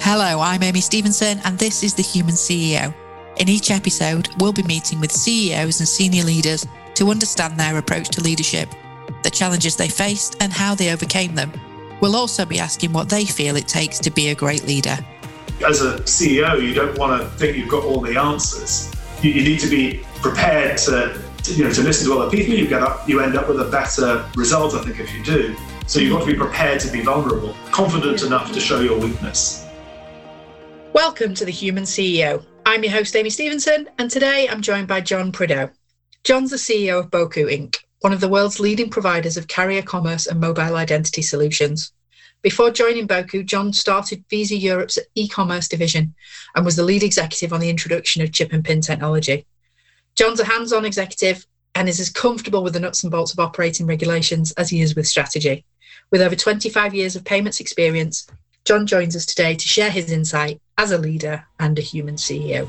Hello, I'm Amy Stevenson, and this is The Human CEO. In each episode, we'll be meeting with CEOs and senior leaders to understand their approach to leadership, the challenges they faced, and how they overcame them. We'll also be asking what they feel it takes to be a great leader. As a CEO, you don't want to think you've got all the answers. You, you need to be prepared to, to, you know, to listen to other people. You get up, you end up with a better result, I think, if you do. So you've got to be prepared to be vulnerable, confident enough to show your weakness. Welcome to the Human CEO. I'm your host, Amy Stevenson, and today I'm joined by Jon Prideaux. Jon's the CEO of Boku Inc., one of the world's leading providers of carrier commerce and mobile identity solutions. Before joining Boku, Jon started Visa Europe's e commerce division and was the lead executive on the introduction of chip and pin technology. Jon's a hands on executive and is as comfortable with the nuts and bolts of operating regulations as he is with strategy. With over 25 years of payments experience, Jon joins us today to share his insight as a leader and a human CEO.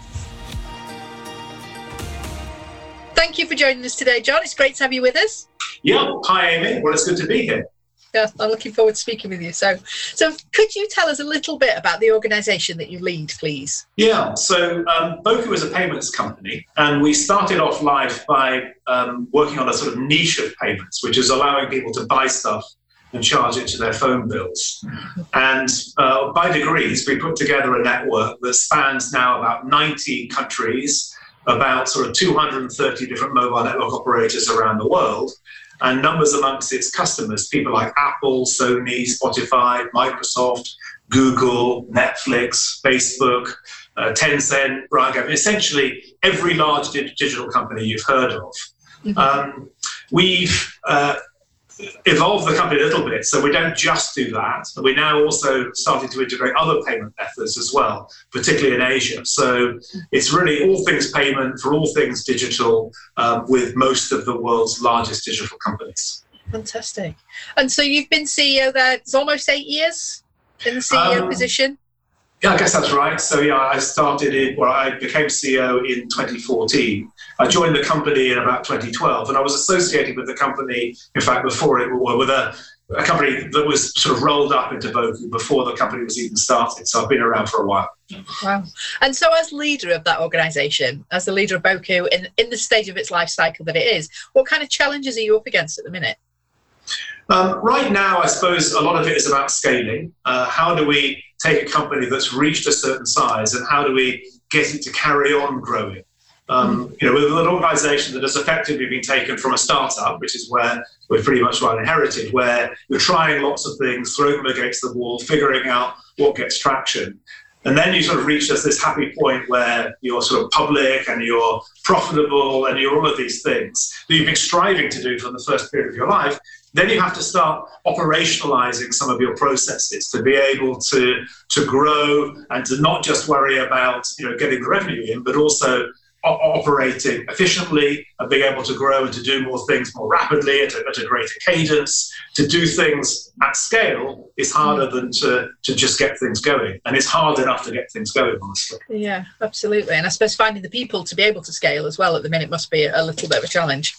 Thank you for joining us today, Jon. It's great to have you with us. Yeah. Hi, Amy. Well, it's good to be here. Yeah, I'm looking forward to speaking with you. So, so could you tell us a little bit about the organisation that you lead, please? Yeah. So, um, Boku is a payments company, and we started off life by um, working on a sort of niche of payments, which is allowing people to buy stuff and charge it to their phone bills. And uh, by degrees, we put together a network that spans now about 90 countries, about sort of 230 different mobile network operators around the world, and numbers amongst its customers, people like Apple, Sony, Spotify, Microsoft, Google, Netflix, Facebook. Uh, Tencent, Raga, essentially every large digital company you've heard of. Mm-hmm. Um, we've uh, evolve the company a little bit. So we don't just do that. We're now also starting to integrate other payment methods as well, particularly in Asia. So it's really all things payment for all things digital um, with most of the world's largest digital companies. Fantastic. And so you've been CEO there, it's almost eight years in the CEO um, position? Yeah, I guess that's right. So yeah, I started in, well, I became CEO in 2014. I joined the company in about 2012, and I was associated with the company, in fact, before it, well, with a, a company that was sort of rolled up into Boku before the company was even started. So I've been around for a while. Wow. And so, as leader of that organisation, as the leader of Boku, in, in the stage of its life cycle that it is, what kind of challenges are you up against at the minute? Um, right now, I suppose a lot of it is about scaling. Uh, how do we take a company that's reached a certain size and how do we get it to carry on growing? Um, you know, with an organisation that has effectively been taken from a startup, which is where we're pretty much well inherited, where you're trying lots of things, throwing them against the wall, figuring out what gets traction. And then you sort of reach this happy point where you're sort of public and you're profitable and you're all of these things that you've been striving to do for the first period of your life. Then you have to start operationalizing some of your processes to be able to, to grow and to not just worry about you know, getting the revenue in, but also operating efficiently and being able to grow and to do more things more rapidly at a, at a, greater cadence. To do things at scale is harder than to, to just get things going. And it's hard enough to get things going, honestly. Yeah, absolutely. And I suppose finding the people to be able to scale as well at the minute must be a little bit of a challenge.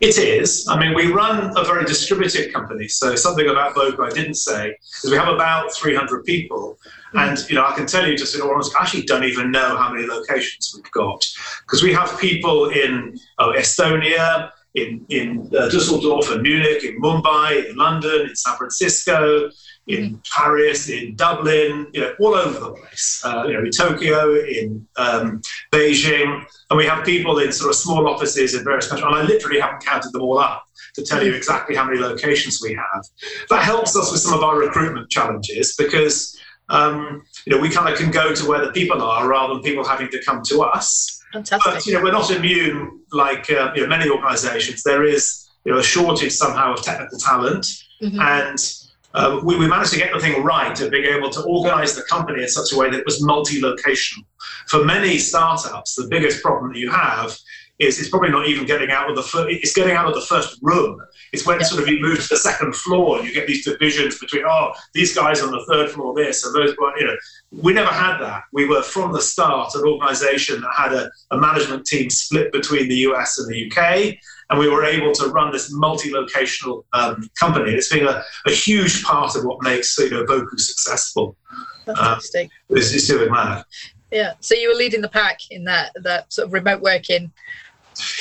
It is. I mean, we run a very distributed company. So something about Boku I didn't say is we have about 300 people. Hmm. And, you know, I can tell you just in all honesty, I actually don't even know how many locations we've got. Because we have people in oh, Estonia, in, in uh, Dusseldorf and Munich, in Mumbai, in London, in San Francisco, in Paris, in Dublin, you know, all over the place. Uh, you know, in Tokyo, in um, Beijing, and we have people in sort of small offices in various countries. And I literally haven't counted them all up to tell you exactly how many locations we have. That helps us with some of our recruitment challenges because um, you know we kind of can go to where the people are rather than people having to come to us. Fantastic. But you know we're not immune like uh, you know many organisations. There is you know a shortage somehow of technical talent mm-hmm. and um, we, we, managed to get the thing right of being able to organize the company in such a way that it was multi-locational. For many startups, the biggest problem that you have is it's probably not even getting out of the first, it's getting out of the first room. It's when yeah. sort of you move to the second floor and you get these divisions between, oh, these guys on the third floor, this, and those, you know, we never had that. We were from the start an organization that had a, a management team split between the US and the UK and we were able to run this multi-locational um, company. It's been a, a, huge part of what makes you know Boku successful. Fantastic. Um, it's, it's doing that. Yeah. So you were leading the pack in that that sort of remote working.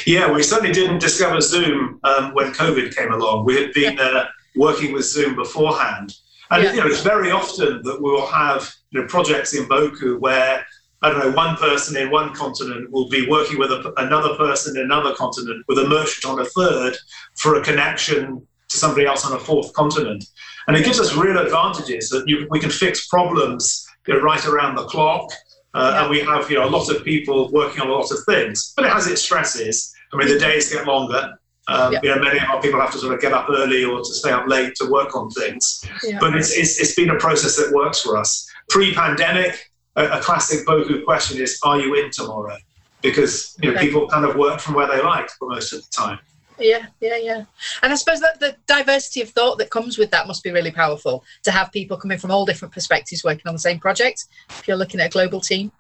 Yeah, we certainly didn't discover Zoom um, when COVID came along. We had been uh, working with Zoom beforehand, and yeah. you know it's very often that we will have you know projects in Boku where I don't know, one person in one continent will be working with a, another person in another continent, with a merchant on a third for a connection to somebody else on a fourth continent. And it gives us real advantages that you, we can fix problems you know, right around the clock. Uh, yeah. And we have you know, a lot of people working on a lot of things, but it has its stresses. I mean, the days get longer. Um, yeah. You know, many of our people have to sort of get up early or to stay up late to work on things. Yeah. But it's, it's, it's been a process that works for us. Pre-pandemic, a, a classic Boku question is, "Are you in tomorrow?" Because you know, okay. people kind of work from where they like for most of the time. Yeah, yeah, yeah. And I suppose that the diversity of thought that comes with that must be really powerful to have people coming from all different perspectives working on the same project. If you're looking at a global team.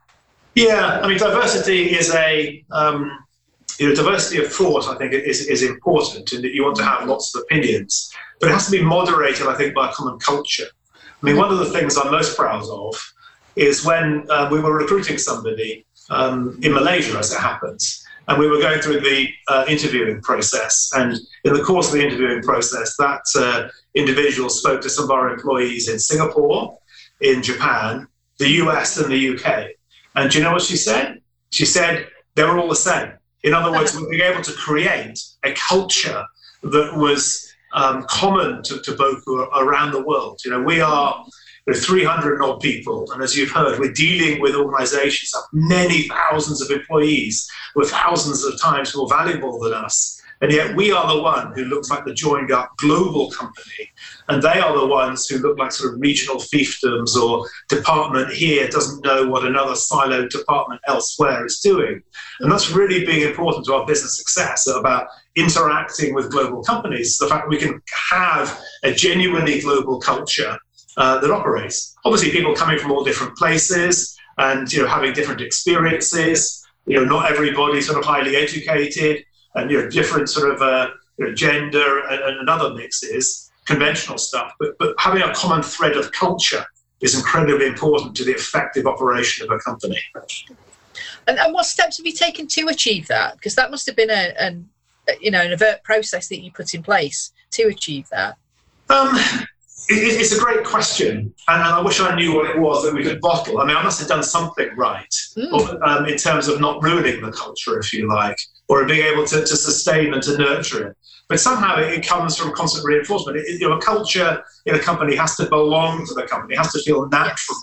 Yeah, I mean, diversity is a um, you know, diversity of thought. I think is is important, and that you want to have lots of opinions, but it has to be moderated. I think by a common culture. I mean, one of the things I'm most proud of is when uh, we were recruiting somebody um, in Malaysia, as it happens, and we were going through the uh, interviewing process. And in the course of the interviewing process, that uh, individual spoke to some of our employees in Singapore, in Japan, the US, and the UK. And do you know what she said? She said they were all the same. In other words, we were able to create a culture that was um, common to, to Boku around the world. You know, we are are 300 odd people. And as you've heard, we're dealing with organizations of many thousands of employees who are thousands of times more valuable than us. And yet we are the one who looks like the joined up global company. And they are the ones who look like sort of regional fiefdoms or department here doesn't know what another siloed department elsewhere is doing. And that's really being important to our business success about interacting with global companies. The fact we can have a genuinely global culture uh, that operates. Obviously, people coming from all different places and you know having different experiences. You know, not everybody sort of highly educated, and you know different sort of uh, you know, gender and, and other mixes, conventional stuff. But but having a common thread of culture is incredibly important to the effective operation of a company. And, and what steps have you taken to achieve that? Because that must have been a, a you know an overt process that you put in place to achieve that. Um, it, it's a great question, and, I wish I knew what it was that we could bottle. I mean, I must have done something right mm. um, in terms of not ruining the culture, if you like, or being able to, to sustain and to nurture it. But somehow it, comes from constant reinforcement. It, you know, a culture in a company has to belong to the company, it has to feel natural.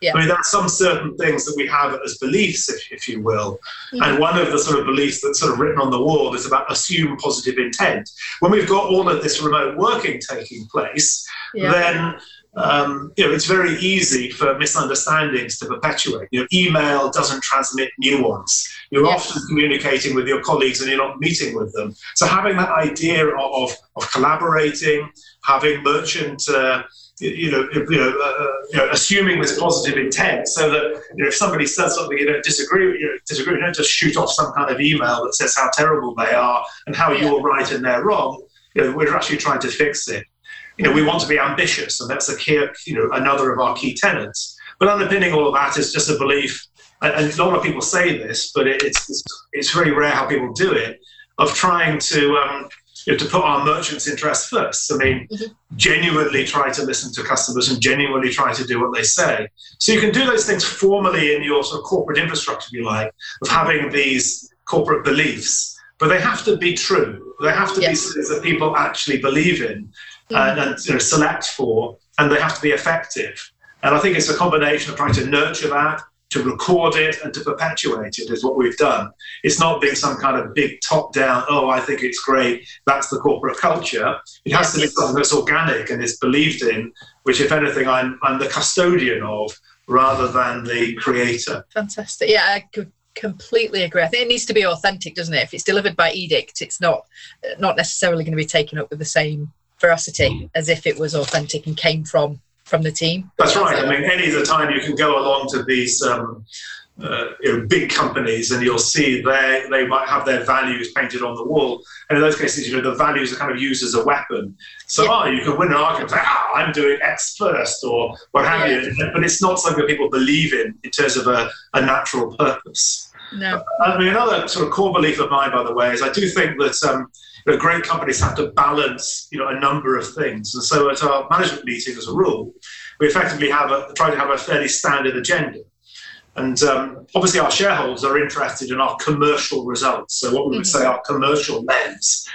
Yeah. I mean, there are some certain things that we have as beliefs, if, if you will. Mm-hmm. And one of the sort of beliefs that's sort of written on the wall is about assume positive intent. When we've got all of this remote working taking place, yeah. then um, you know, it's very easy for misunderstandings to perpetuate. You know, email doesn't transmit nuance. You're yes. often communicating with your colleagues and you're not meeting with them. So having that idea of, of collaborating, having merchant uh, you know, you know, uh, you know, assuming this positive intent, so that you know, if somebody says something you don't disagree with, you know, disagree, you don't just shoot off some kind of email that says how terrible they are and how you're right and they're wrong. You know, we're actually trying to fix it. You know, we want to be ambitious, and that's a key, you know, another of our key tenets. But underpinning all of that is just a belief, and, a lot of people say this, but it, it's, it's it's very rare how people do it, of trying to um, you know, to put our merchants' interests first. I mean, mm-hmm. genuinely try to listen to customers and genuinely try to do what they say. So you can do those things formally in your sort of corporate infrastructure, if you like, of having these corporate beliefs, but they have to be true. They have to yes. be things that people actually believe in mm-hmm. and, and you know, select for, and they have to be effective. And I think it's a combination of trying to nurture that to record it and to perpetuate it is what we've done. It's not being some kind of big top down, oh, I think it's great, that's the corporate culture. It has to be something that's organic and is believed in, which, if anything, I'm, I'm the custodian of rather than the creator. Fantastic. Yeah, I could completely agree. I think it needs to be authentic, doesn't it? If it's delivered by edict, it's not not necessarily going to be taken up with the same veracity mm. as if it was authentic and came from from the team. That's right. I mean, any of the time you can go along to these um, uh, you know, big companies, and you'll see they they might have their values painted on the wall. And in those cases, you know, the values are kind of used as a weapon. So, yeah. oh, you can win an argument, say, ah, I'm doing X first, or what have yeah. you. But it's not something that people believe in in terms of a, a natural purpose. No. I mean, another sort of core belief of mine, by the way, is I do think that um, you know, great companies have to balance, you know, a number of things. And so, at our management meeting, as a rule, we effectively have a, try to have a fairly standard agenda. And um, obviously, our shareholders are interested in our commercial results. So, what we would mm-hmm. say, our commercial lens.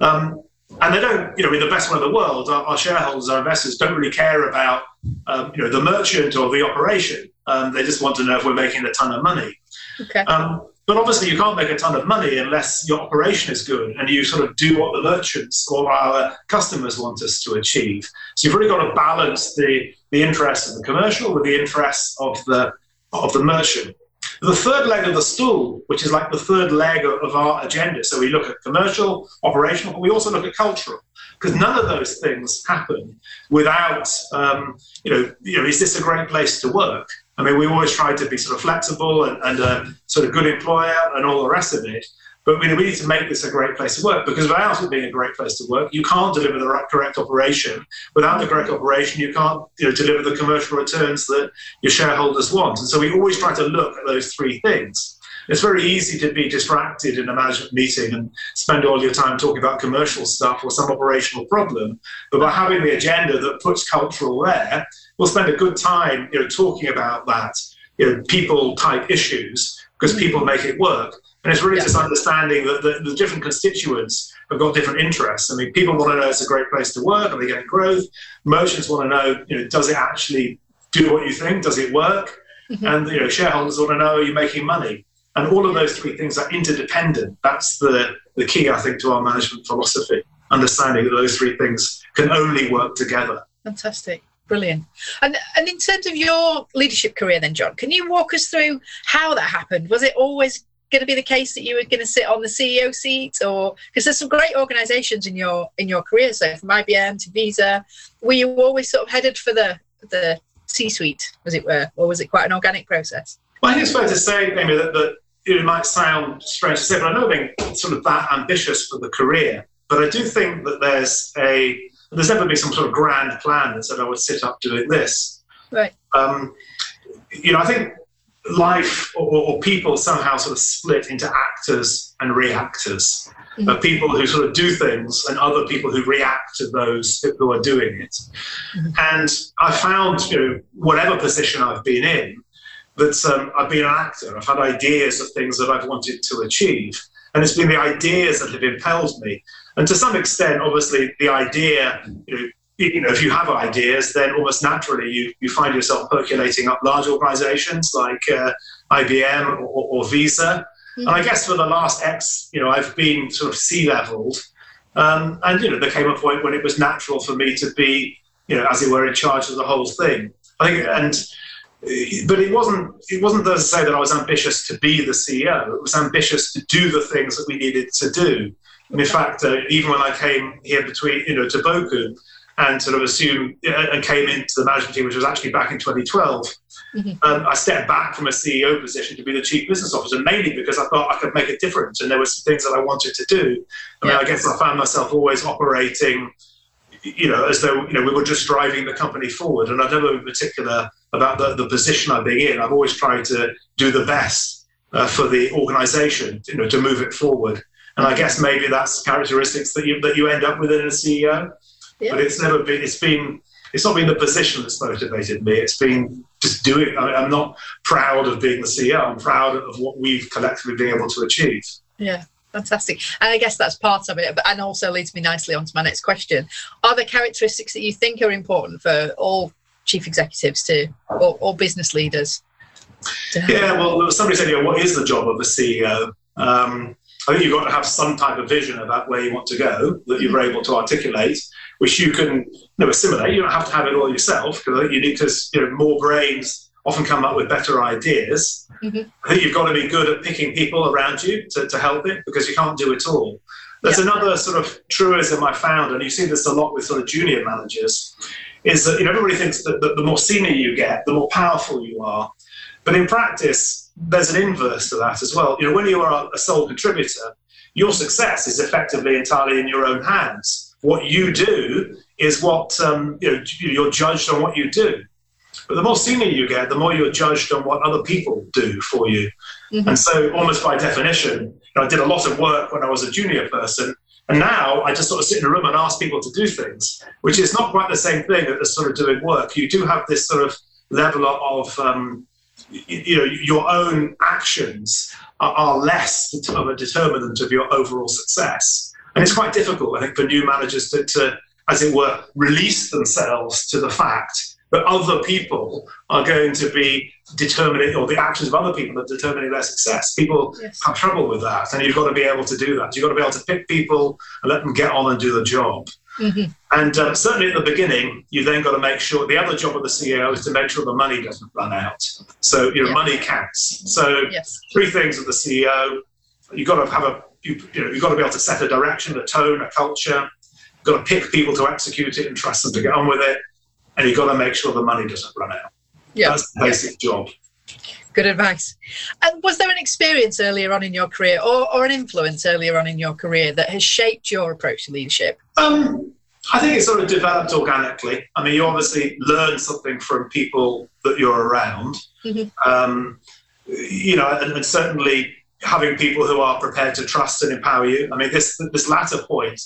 Um, and they don't, you know, in the best one of the world, our, our shareholders, our investors don't really care about, um, you know, the merchant or the operation. Um, they just want to know if we're making a ton of money. Okay. Um, but obviously, you can't make a ton of money unless your operation is good and you sort of do what the merchants or our customers want us to achieve. So you've really got to balance the, the interests of the commercial with the interests of the of the merchant. The third leg of the stool, which is like the third leg of our agenda, so we look at commercial, operational, but we also look at cultural, because none of those things happen without, um, you know, you know, is this a great place to work? I mean, we always try to be sort of flexible and, and a sort of good employer and all the rest of it. But we need to make this a great place to work because without it being a great place to work, you can't deliver the right, correct operation. Without the correct operation, you can't you know, deliver the commercial returns that your shareholders want. And so we always try to look at those three things. It's very easy to be distracted in a management meeting and spend all your time talking about commercial stuff or some operational problem. But by having the agenda that puts cultural there, we'll spend a good time you know, talking about that, you know, people type issues because people make it work. And it's really yeah. just understanding that the, the, different constituents have got different interests. I mean, people want to know it's a great place to work, are they getting growth? Merchants want to know, you know, does it actually do what you think? Does it work? Mm-hmm. And you know, shareholders want to know, are you making money? And all of those three things are interdependent. That's the, the key, I think, to our management philosophy, understanding that those three things can only work together. Fantastic. Brilliant. And and in terms of your leadership career then, Jon, can you walk us through how that happened? Was it always going to be the case that you were going to sit on the CEO seat, or because there's some great organisations in your in your career, so from IBM to Visa, were you always sort of headed for the the C-suite, as it were, or was it quite an organic process? Well, I think it's fair to say, Amy, that, that it might sound strange to say, but I know being sort of that ambitious for the career, but I do think that there's a there's never been some sort of grand plan that said I would sit up doing this. Right. Um, you know, I think life or, or, people somehow sort of split into actors and reactors. Mm-hmm. Uh, people who sort of do things and other people who react to those who are doing it. Mm-hmm. And I found, you know, whatever position I've been in, that um, I've been an actor. I've had ideas of things that I've wanted to achieve. And it's been the ideas that have impelled me. And to some extent, obviously, the idea, you know, you know, if you have ideas, then almost naturally you, you find yourself percolating up large organizations like uh, IBM or, or Visa. Mm-hmm. And I guess for the last X, you know, I've been sort of C-leveled. Um, and, you know, there came a point when it was natural for me to be, you know, as it were, in charge of the whole thing. I think, and, but it wasn't, it wasn't to say that I was ambitious to be the CEO. It was ambitious to do the things that we needed to do. And in fact, uh, even when I came here between, you know, to Boku, and sort of assumed and came into the management team, which was actually back in 2012. Mm-hmm. Um, I stepped back from a CEO position to be the chief business officer, mainly because I thought I could make a difference, and there were some things that I wanted to do. I mean, I guess I found myself always operating, you know, as though you know we were just driving the company forward, and I've never in particular about the, the position I'm being in. I've always tried to do the best uh, for the organisation, you know, to move it forward. And I guess maybe that's characteristics that you that you end up with in a CEO. Yeah. But it's never been. It's been. It's not been the position that's motivated me. It's been just doing. I am not proud of being the CEO. I'm proud of what we've collectively been able to achieve. Yeah. Fantastic. And I guess that's part of it, but and also leads me nicely on to my next question. Are there characteristics that you think are important for all chief executives to or, or business leaders? Yeah, well, somebody said, you know, what is the job of a CEO? Um, I think you've got to have some type of vision about where you want to go that you're able to articulate, which you can you know, assimilate. You don't have to have it all yourself because I think you need to, you know, more brains often come up with better ideas. Mm-hmm. I think you've got to be good at picking people around you to, to help it because you can't do it all. There's yeah. another sort of truism I found, and you see this a lot with sort of junior managers, is that you know everybody thinks that, that the more senior you get, the more powerful you are. But in practice, there's an inverse to that as well. You know, when you are a sole contributor, your success is effectively entirely in your own hands. What you do is what um, you know, you're judged on what you do. But the more senior you get, the more you're judged on what other people do for you. Mm-hmm. And so, almost by definition, you know, I did a lot of work when I was a junior person. And now I just sort of sit in a room and ask people to do things, which is not quite the same thing as sort of doing work. You do have this sort of level of, um, you know, your own actions are, are less of a determinant of your overall success. And it's quite difficult, I think, for new managers to, to as it were, release themselves to the fact but other people are going to be determining, or the actions of other people are determining their success. People yes. have trouble with that, and you've got to be able to do that. You've got to be able to pick people and let them get on and do the job. Mm-hmm. And uh, certainly at the beginning, you've then got to make sure the other job of the CEO is to make sure the money doesn't run out. So your yes. money counts. So yes. three things with the CEO: you've got to have a you, you know you've got to be able to set a direction, a tone, a culture. You've got to pick people to execute it and trust them to get on with it and you've got to make sure the money doesn't run out. Yeah. That's the basic yeah. job. Good advice. And was there an experience earlier on in your career or, or an influence earlier on in your career that has shaped your approach to leadership? Um, I think it sort of developed organically. I mean, you obviously learn something from people that you're around. Mm-hmm. Um, you know, and, and, certainly having people who are prepared to trust and empower you. I mean, this this latter point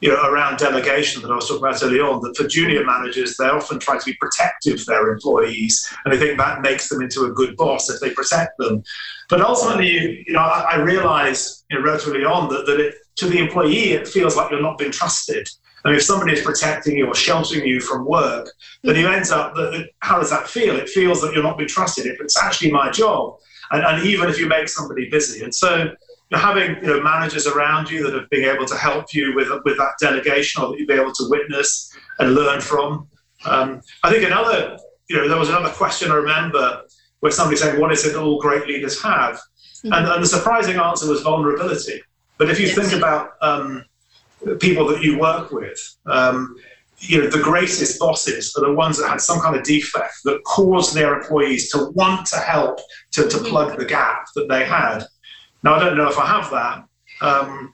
you know, around delegation that I was talking about earlier on, that for junior managers, they often try to be protective of their employees, and they think that makes them into a good boss if they protect them. But ultimately, you know, I, I realized you know, relatively on that, that it, to the employee, it feels like you're not being trusted. I mean, if somebody is protecting you or sheltering you from work, then you end up, how does that feel? It feels that you're not being trusted. If it's actually my job, and, and even if you make somebody busy. And so having you know managers around you that have been able to help you with with that delegation or that you'll be able to witness and learn from. Um, I think another you know there was another question I remember where somebody saying what is it that all great leaders have, mm-hmm. and, and, the surprising answer was vulnerability. But if you yes. think about um, people that you work with. Um, you know, the greatest bosses are the ones that had some kind of defect that caused their employees to want to help to, to plug the gap that they had. Now, I don't know if I have that. Um,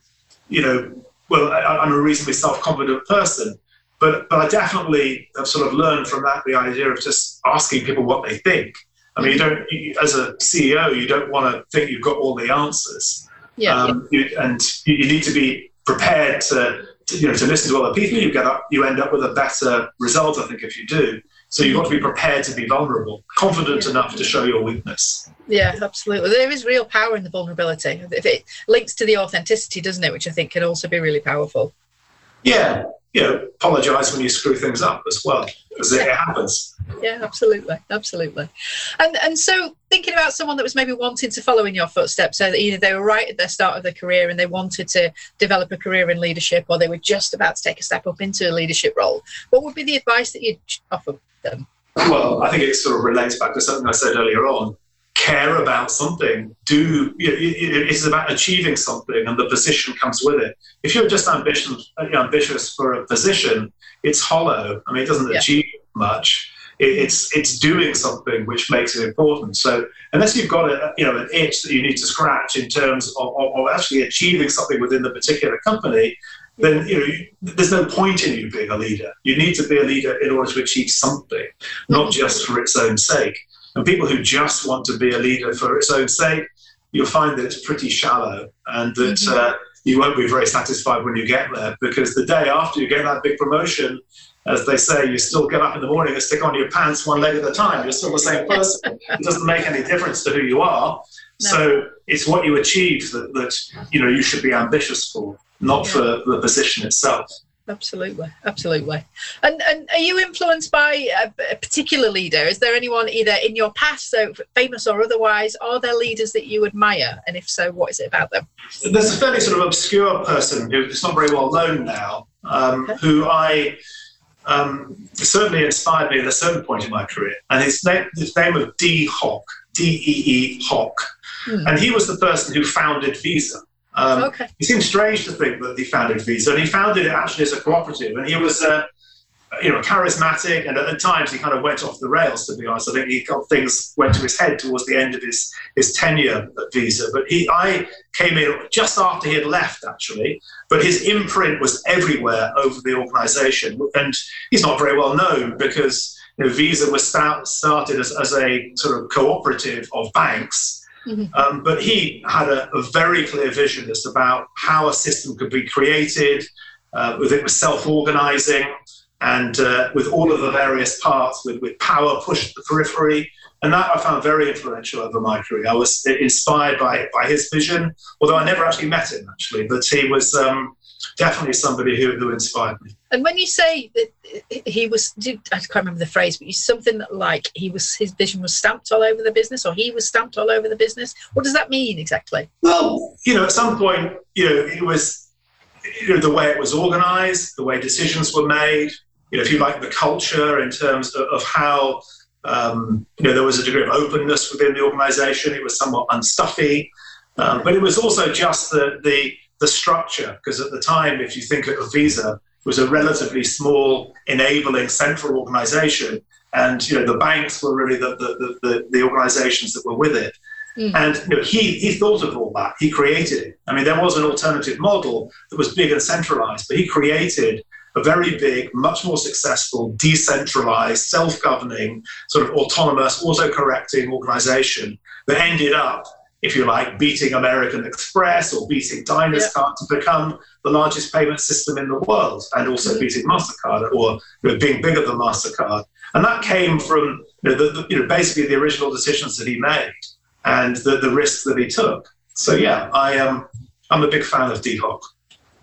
you know, well, I, am a reasonably self-confident person, but but I definitely have sort of learned from that the idea of just asking people what they think. I mean, you don't, you, as a CEO, you don't want to think you've got all the answers. Yeah. Um, you, and you, you, need to be prepared to, to, you know, to listen to other people. You get up, you end up with a better result, I think, if you do. So you've got to be prepared to be vulnerable, confident yeah. enough to show your weakness. Yeah, absolutely. There is real power in the vulnerability. If it links to the authenticity, doesn't it? Which I think can also be really powerful. Yeah, you know, apologize when you screw things up as well, because yeah. it happens. Yeah, absolutely, absolutely. And and so thinking about someone that was maybe wanting to follow in your footsteps, so that either they were right at the start of their career and they wanted to develop a career in leadership, or they were just about to take a step up into a leadership role, what would be the advice that you'd offer them? Well, I think it sort of relates back to something I said earlier on. Care about something. Do you know, it's about achieving something, and the position comes with it. If you're just ambitious, uh, ambitious for a position, it's hollow. I mean, it doesn't yeah. achieve much. It's it's doing something which makes it important. So unless you've got a you know an itch that you need to scratch in terms of, of, of actually achieving something within the particular company, then you know there's no point in you being a leader. You need to be a leader in order to achieve something, not just for its own sake. And people who just want to be a leader for its own sake, you'll find that it's pretty shallow, and that mm-hmm. uh, you won't be very satisfied when you get there because the day after you get that big promotion. As they say, you still get up in the morning and stick on your pants one leg at a time. You're still the same person. it doesn't make any difference to who you are. No. So it's what you achieve that, that you know you should be ambitious for not yeah. for the position itself. Absolutely, absolutely. And and are you influenced by a, a, particular leader? Is there anyone either in your past, so famous or otherwise, are there leaders that you admire? And if so, what is it about them? There's a fairly sort of obscure person who is not very well known now, um, okay. who I um, certainly inspired me at a certain point in my career, and his name, his name of Dee Hock, D E E Hock, hmm. and he was the person who founded Visa. Um, okay. It seems strange to think that he founded Visa, and he founded it actually as a cooperative. And he was, uh, you know, charismatic, and at the times he kind of went off the rails. To be honest, I think he got things went to his head towards the end of his his tenure at Visa. But he, I came in just after he had left, actually. But his imprint was everywhere over the organisation, and he's not very well known because you know, Visa was start, started as, as a sort of cooperative of banks. Mm-hmm. Um, but he had a, a, very clear vision as to about how a system could be created, uh, with it was self-organizing, and uh, with all of the various parts, with, with power pushed to the periphery. And that I found very influential over my career. I was inspired by, by his vision, although I never actually met him, actually, but he was um, definitely somebody who, who inspired me. And when you say that he was, I can't remember the phrase, but something like he was, his vision was stamped all over the business, or he was stamped all over the business. What does that mean exactly? Well, you know, at some point, you know, it was you know, the way it was organised, the way decisions were made, you know, if you like, the culture in terms of, of how um, you know there was a degree of openness within the organisation. It was somewhat unstuffy, um, but it was also just the the, the structure because at the time, if you think of Visa, it was a relatively small, enabling central organisation, and you know the banks were really the the, the, the organisations that were with it. Mm. And you know, he, he thought of all that. He created it. I mean, there was an alternative model that was big and centralized, but he created a very big, much more successful, decentralized, self governing, sort of autonomous, auto correcting organization that ended up, if you like, beating American Express or beating Diners Card to become the largest payment system in the world and also mm-hmm. beating MasterCard or you know, being bigger than MasterCard. And that came from you know, the, the, you know, basically the original decisions that he made and the, the risks that he took. So, yeah, I am, um, I'm a big fan of Dee Hock.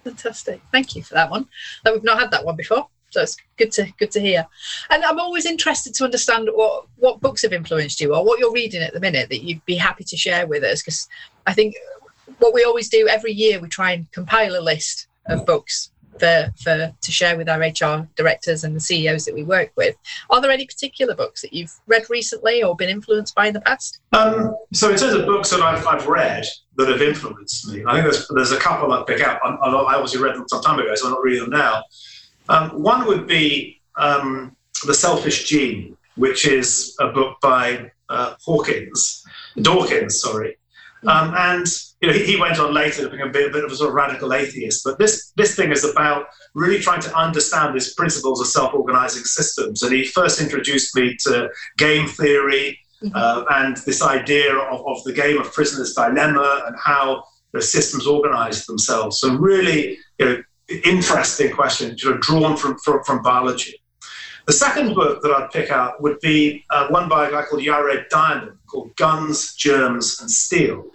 Fantastic. Thank you for that one. That we've not had that one before. So it's good to good to hear. And I'm always interested to understand what what books have influenced you or what you're reading at the minute that you'd be happy to share with us. Because I think what we always do every year, we try and compile a list of books for, for to share with our HR directors and the CEOs that we work with. Are there any particular books that you've read recently or been influenced by in the past? Um, so in terms of books that I've, I've read that have influenced me, I think there's, there's a couple I pick out. I, I obviously read them some time ago, so I'm not reading them now. Um, one would be um, The Selfish Gene, which is a book by uh, Hawkins, Dawkins, sorry. Um, and you know, he, he, went on later to become a bit, a bit, of a sort of radical atheist. But this this thing is about really trying to understand these principles of self-organizing systems. And he first introduced me to game theory mm-hmm. uh, and this idea of, of the game of prisoner's dilemma and how the systems organize themselves. So really, you know, interesting question, sort of drawn from, from, from biology. The second book that I'd pick out would be uh, one by a guy called Jared Diamond called Guns, Germs, and Steel.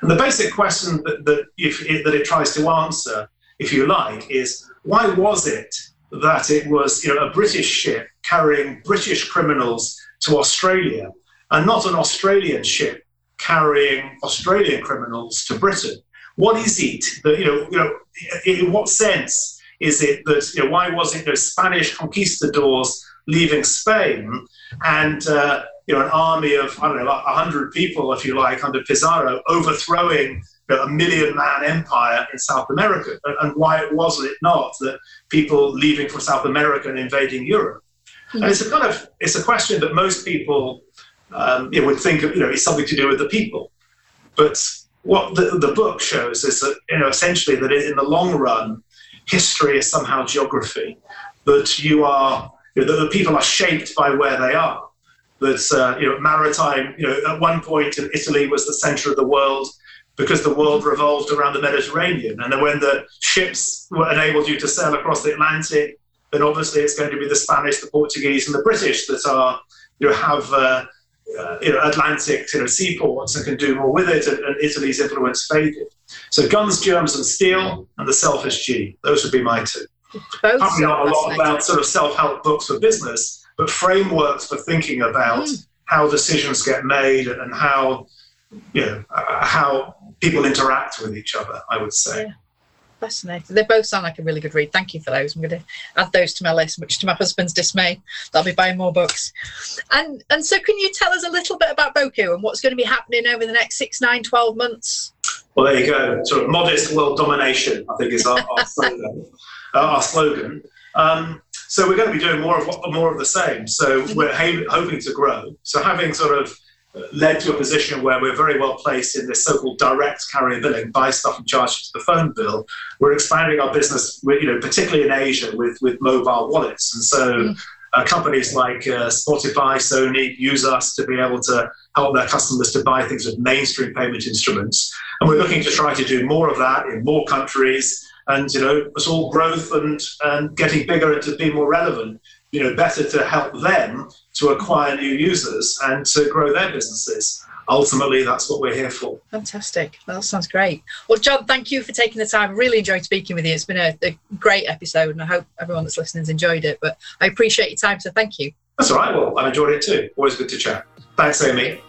And the basic question that, that, it, that it tries to answer, if you like, is why was it that it was you know, a British ship carrying British criminals to Australia and not an Australian ship carrying Australian criminals to Britain? What is it that, you know, you know in what sense is it that, you know, why was it those Spanish conquistadors leaving Spain and uh, you know, an army of, I don't know, like 100 people, if you like, under Pizarro, overthrowing you know, a million man empire in South America. And, and why was it not that people leaving from South America and invading Europe? Mm-hmm. And it's a kind of, it's a question that most people um, you would think you know, it's something to do with the people. But what the, the book shows is that, you know, essentially that in the long run, history is somehow geography, that you are, you know, that the people are shaped by where they are that uh, you know maritime. You know, at one point, Italy was the centre of the world because the world revolved around the Mediterranean. And then when the ships were enabled you to sail across the Atlantic, then obviously it's going to be the Spanish, the Portuguese, and the British that are you know have. Uh, uh, you know, Atlantic you know, seaports and can do more with it, and, and Italy's influence faded. So, guns, germs, and steel, and the selfish G. Those would be my two. Both Probably not a lot about sort of self-help books for business, but frameworks for thinking about mm. how decisions get made and how you know uh, how people interact with each other. I would say. Yeah. Fascinating. They both sound like a really good read. Thank you for those. I'm going to add those to my list, which, to my husband's dismay. I'll be buying more books. And and so, can you tell us a little bit about Boku and what's going to be happening over the next six, nine, 12 months? Well, there you go. Sort of modest world domination, I think, is our, our slogan. Uh, our slogan. Um, So we're going to be doing more of what, more of the same. So we're ha- hoping to grow. So having sort of led to a position where we're very well placed in this so-called direct carrier billing, buy stuff and charge it to the phone bill. We're expanding our business, you know, particularly in Asia with with mobile wallets, and so. Mm. Uh, companies like uh, Spotify, Sony use us to be able to help their customers to buy things with mainstream payment instruments. And we're looking to try to do more of that in more countries. And, you know, it's all growth and, and getting bigger and to be more relevant you know, better to help them to acquire new users and to grow their businesses. Ultimately, that's what we're here for. Fantastic. Well, that sounds great. Well, Jon, thank you for taking the time. Really enjoyed speaking with you. It's been a, a great episode, and I hope everyone that's listening has enjoyed it. But I appreciate your time, so thank you. That's all right. Well, I enjoyed it too. Always good to chat. Thanks, Amy.